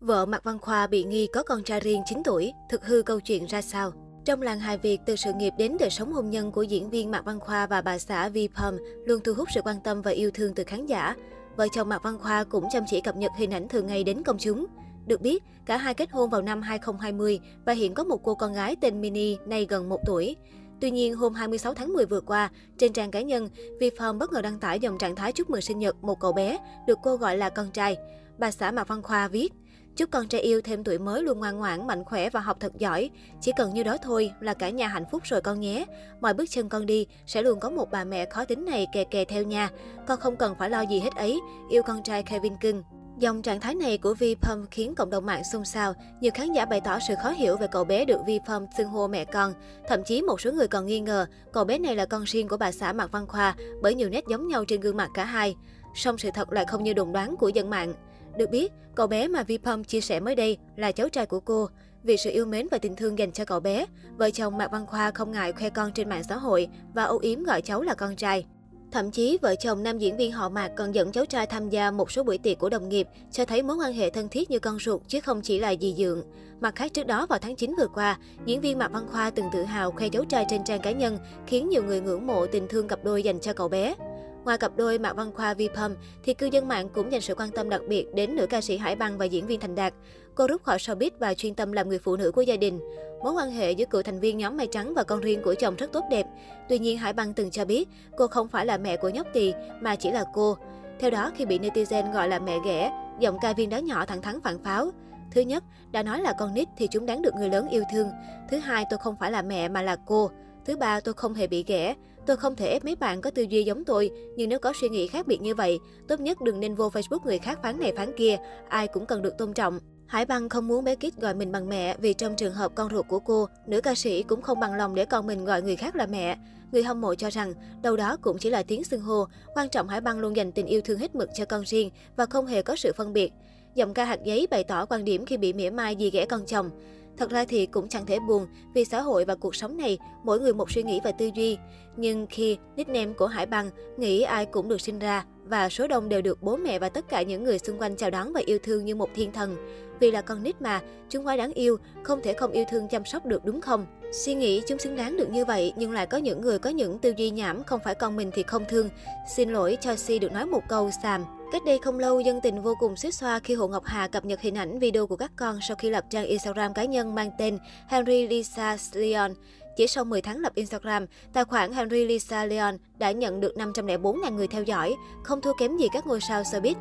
Vợ Mạc Văn Khoa bị nghi có con trai riêng 9 tuổi, thực hư câu chuyện ra sao? Trong làng hài Việt, từ sự nghiệp đến đời sống hôn nhân của diễn viên Mạc Văn Khoa và bà xã Vi Pham luôn thu hút sự quan tâm và yêu thương từ khán giả. Vợ chồng Mạc Văn Khoa cũng chăm chỉ cập nhật hình ảnh thường ngày đến công chúng. Được biết, cả hai kết hôn vào năm 2020 và hiện có một cô con gái tên Mini, nay gần 1 tuổi. Tuy nhiên, hôm 26 tháng 10 vừa qua, trên trang cá nhân, Vi Pham bất ngờ đăng tải dòng trạng thái chúc mừng sinh nhật một cậu bé, được cô gọi là con trai. Bà xã Mạc Văn Khoa viết, Chúc con trai yêu thêm tuổi mới luôn ngoan ngoãn, mạnh khỏe và học thật giỏi. Chỉ cần như đó thôi là cả nhà hạnh phúc rồi con nhé. Mọi bước chân con đi sẽ luôn có một bà mẹ khó tính này kè kè theo nha. Con không cần phải lo gì hết ấy. Yêu con trai Kevin cưng. Dòng trạng thái này của Vi khiến cộng đồng mạng xôn xao. Nhiều khán giả bày tỏ sự khó hiểu về cậu bé được Vi xưng hô mẹ con. Thậm chí một số người còn nghi ngờ cậu bé này là con riêng của bà xã Mạc Văn Khoa bởi nhiều nét giống nhau trên gương mặt cả hai. Song sự thật lại không như đồn đoán của dân mạng. Được biết, cậu bé mà Vipom chia sẻ mới đây là cháu trai của cô. Vì sự yêu mến và tình thương dành cho cậu bé, vợ chồng Mạc Văn Khoa không ngại khoe con trên mạng xã hội và âu yếm gọi cháu là con trai. Thậm chí, vợ chồng nam diễn viên họ Mạc còn dẫn cháu trai tham gia một số buổi tiệc của đồng nghiệp, cho thấy mối quan hệ thân thiết như con ruột chứ không chỉ là dì dượng. Mặt khác trước đó vào tháng 9 vừa qua, diễn viên Mạc Văn Khoa từng tự hào khoe cháu trai trên trang cá nhân, khiến nhiều người ngưỡng mộ tình thương cặp đôi dành cho cậu bé. Ngoài cặp đôi Mạc Văn Khoa Vi Pum, thì cư dân mạng cũng dành sự quan tâm đặc biệt đến nữ ca sĩ Hải Băng và diễn viên Thành Đạt. Cô rút khỏi showbiz và chuyên tâm làm người phụ nữ của gia đình. Mối quan hệ giữa cựu thành viên nhóm Mai Trắng và con riêng của chồng rất tốt đẹp. Tuy nhiên Hải Băng từng cho biết cô không phải là mẹ của nhóc tỳ mà chỉ là cô. Theo đó, khi bị netizen gọi là mẹ ghẻ, giọng ca viên đó nhỏ thẳng thắn phản pháo. Thứ nhất, đã nói là con nít thì chúng đáng được người lớn yêu thương. Thứ hai, tôi không phải là mẹ mà là cô. Thứ ba, tôi không hề bị ghẻ. Tôi không thể ép mấy bạn có tư duy giống tôi, nhưng nếu có suy nghĩ khác biệt như vậy, tốt nhất đừng nên vô Facebook người khác phán này phán kia, ai cũng cần được tôn trọng. Hải Băng không muốn bé Kit gọi mình bằng mẹ vì trong trường hợp con ruột của cô, nữ ca sĩ cũng không bằng lòng để con mình gọi người khác là mẹ. Người hâm mộ cho rằng đâu đó cũng chỉ là tiếng xưng hô, quan trọng Hải Băng luôn dành tình yêu thương hết mực cho con riêng và không hề có sự phân biệt. Giọng ca hạt giấy bày tỏ quan điểm khi bị mỉa mai gì ghẻ con chồng. Thật ra thì cũng chẳng thể buồn vì xã hội và cuộc sống này mỗi người một suy nghĩ và tư duy. Nhưng khi nickname của Hải Băng nghĩ ai cũng được sinh ra và số đông đều được bố mẹ và tất cả những người xung quanh chào đón và yêu thương như một thiên thần. Vì là con nít mà, chúng quá đáng yêu, không thể không yêu thương chăm sóc được đúng không? Suy nghĩ chúng xứng đáng được như vậy, nhưng lại có những người có những tư duy nhảm, không phải con mình thì không thương. Xin lỗi cho Si được nói một câu xàm. Cách đây không lâu, dân tình vô cùng xích xoa khi Hồ Ngọc Hà cập nhật hình ảnh video của các con sau khi lập trang Instagram cá nhân mang tên Henry Lisa Leon. Chỉ sau 10 tháng lập Instagram, tài khoản Henry Lisa Leon đã nhận được 504.000 người theo dõi, không thua kém gì các ngôi sao showbiz.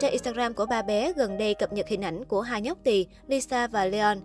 Trang Instagram của ba bé gần đây cập nhật hình ảnh của hai nhóc tỳ Lisa và Leon.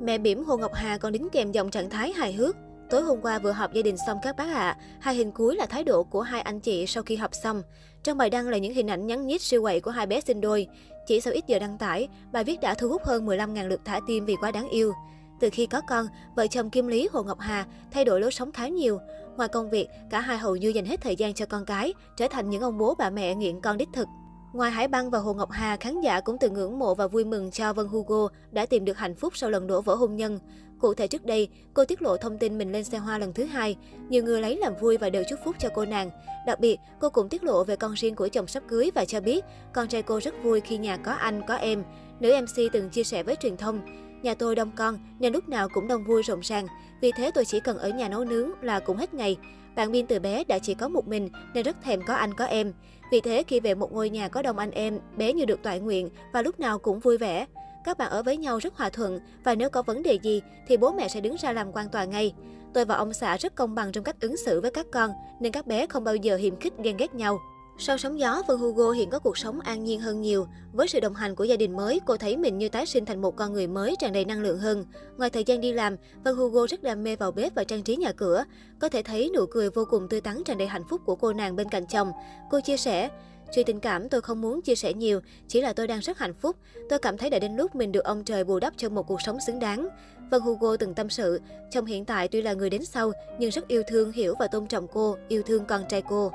Mẹ bỉm Hồ Ngọc Hà còn đính kèm dòng trạng thái hài hước. Tối hôm qua vừa họp gia đình xong các bác ạ. À. Hai hình cuối là thái độ của hai anh chị sau khi họp xong. Trong bài đăng là những hình ảnh nhắn nhít siêu quậy của hai bé sinh đôi. Chỉ sau ít giờ đăng tải, bài viết đã thu hút hơn 15.000 lượt thả tim vì quá đáng yêu. Từ khi có con, vợ chồng Kim Lý Hồ Ngọc Hà thay đổi lối sống khá nhiều. Ngoài công việc, cả hai hầu như dành hết thời gian cho con cái, trở thành những ông bố bà mẹ nghiện con đích thực. Ngoài Hải Băng và Hồ Ngọc Hà, khán giả cũng từng ngưỡng mộ và vui mừng cho Vân Hugo đã tìm được hạnh phúc sau lần đổ vỡ hôn nhân. Cụ thể trước đây, cô tiết lộ thông tin mình lên xe hoa lần thứ hai. Nhiều người lấy làm vui và đều chúc phúc cho cô nàng. Đặc biệt, cô cũng tiết lộ về con riêng của chồng sắp cưới và cho biết con trai cô rất vui khi nhà có anh, có em. Nữ MC từng chia sẻ với truyền thông, Nhà tôi đông con nên lúc nào cũng đông vui rộn ràng. Vì thế tôi chỉ cần ở nhà nấu nướng là cũng hết ngày. Bạn Biên từ bé đã chỉ có một mình nên rất thèm có anh có em. Vì thế khi về một ngôi nhà có đông anh em, bé như được toại nguyện và lúc nào cũng vui vẻ. Các bạn ở với nhau rất hòa thuận và nếu có vấn đề gì thì bố mẹ sẽ đứng ra làm quan tòa ngay. Tôi và ông xã rất công bằng trong cách ứng xử với các con nên các bé không bao giờ hiềm khích ghen ghét nhau. Sau sóng gió, Vân Hugo hiện có cuộc sống an nhiên hơn nhiều. Với sự đồng hành của gia đình mới, cô thấy mình như tái sinh thành một con người mới tràn đầy năng lượng hơn. Ngoài thời gian đi làm, Vân Hugo rất đam mê vào bếp và trang trí nhà cửa. Có thể thấy nụ cười vô cùng tươi tắn tràn đầy hạnh phúc của cô nàng bên cạnh chồng. Cô chia sẻ, Chuyện tình cảm tôi không muốn chia sẻ nhiều, chỉ là tôi đang rất hạnh phúc. Tôi cảm thấy đã đến lúc mình được ông trời bù đắp cho một cuộc sống xứng đáng. Vân Hugo từng tâm sự, chồng hiện tại tuy là người đến sau, nhưng rất yêu thương, hiểu và tôn trọng cô, yêu thương con trai cô.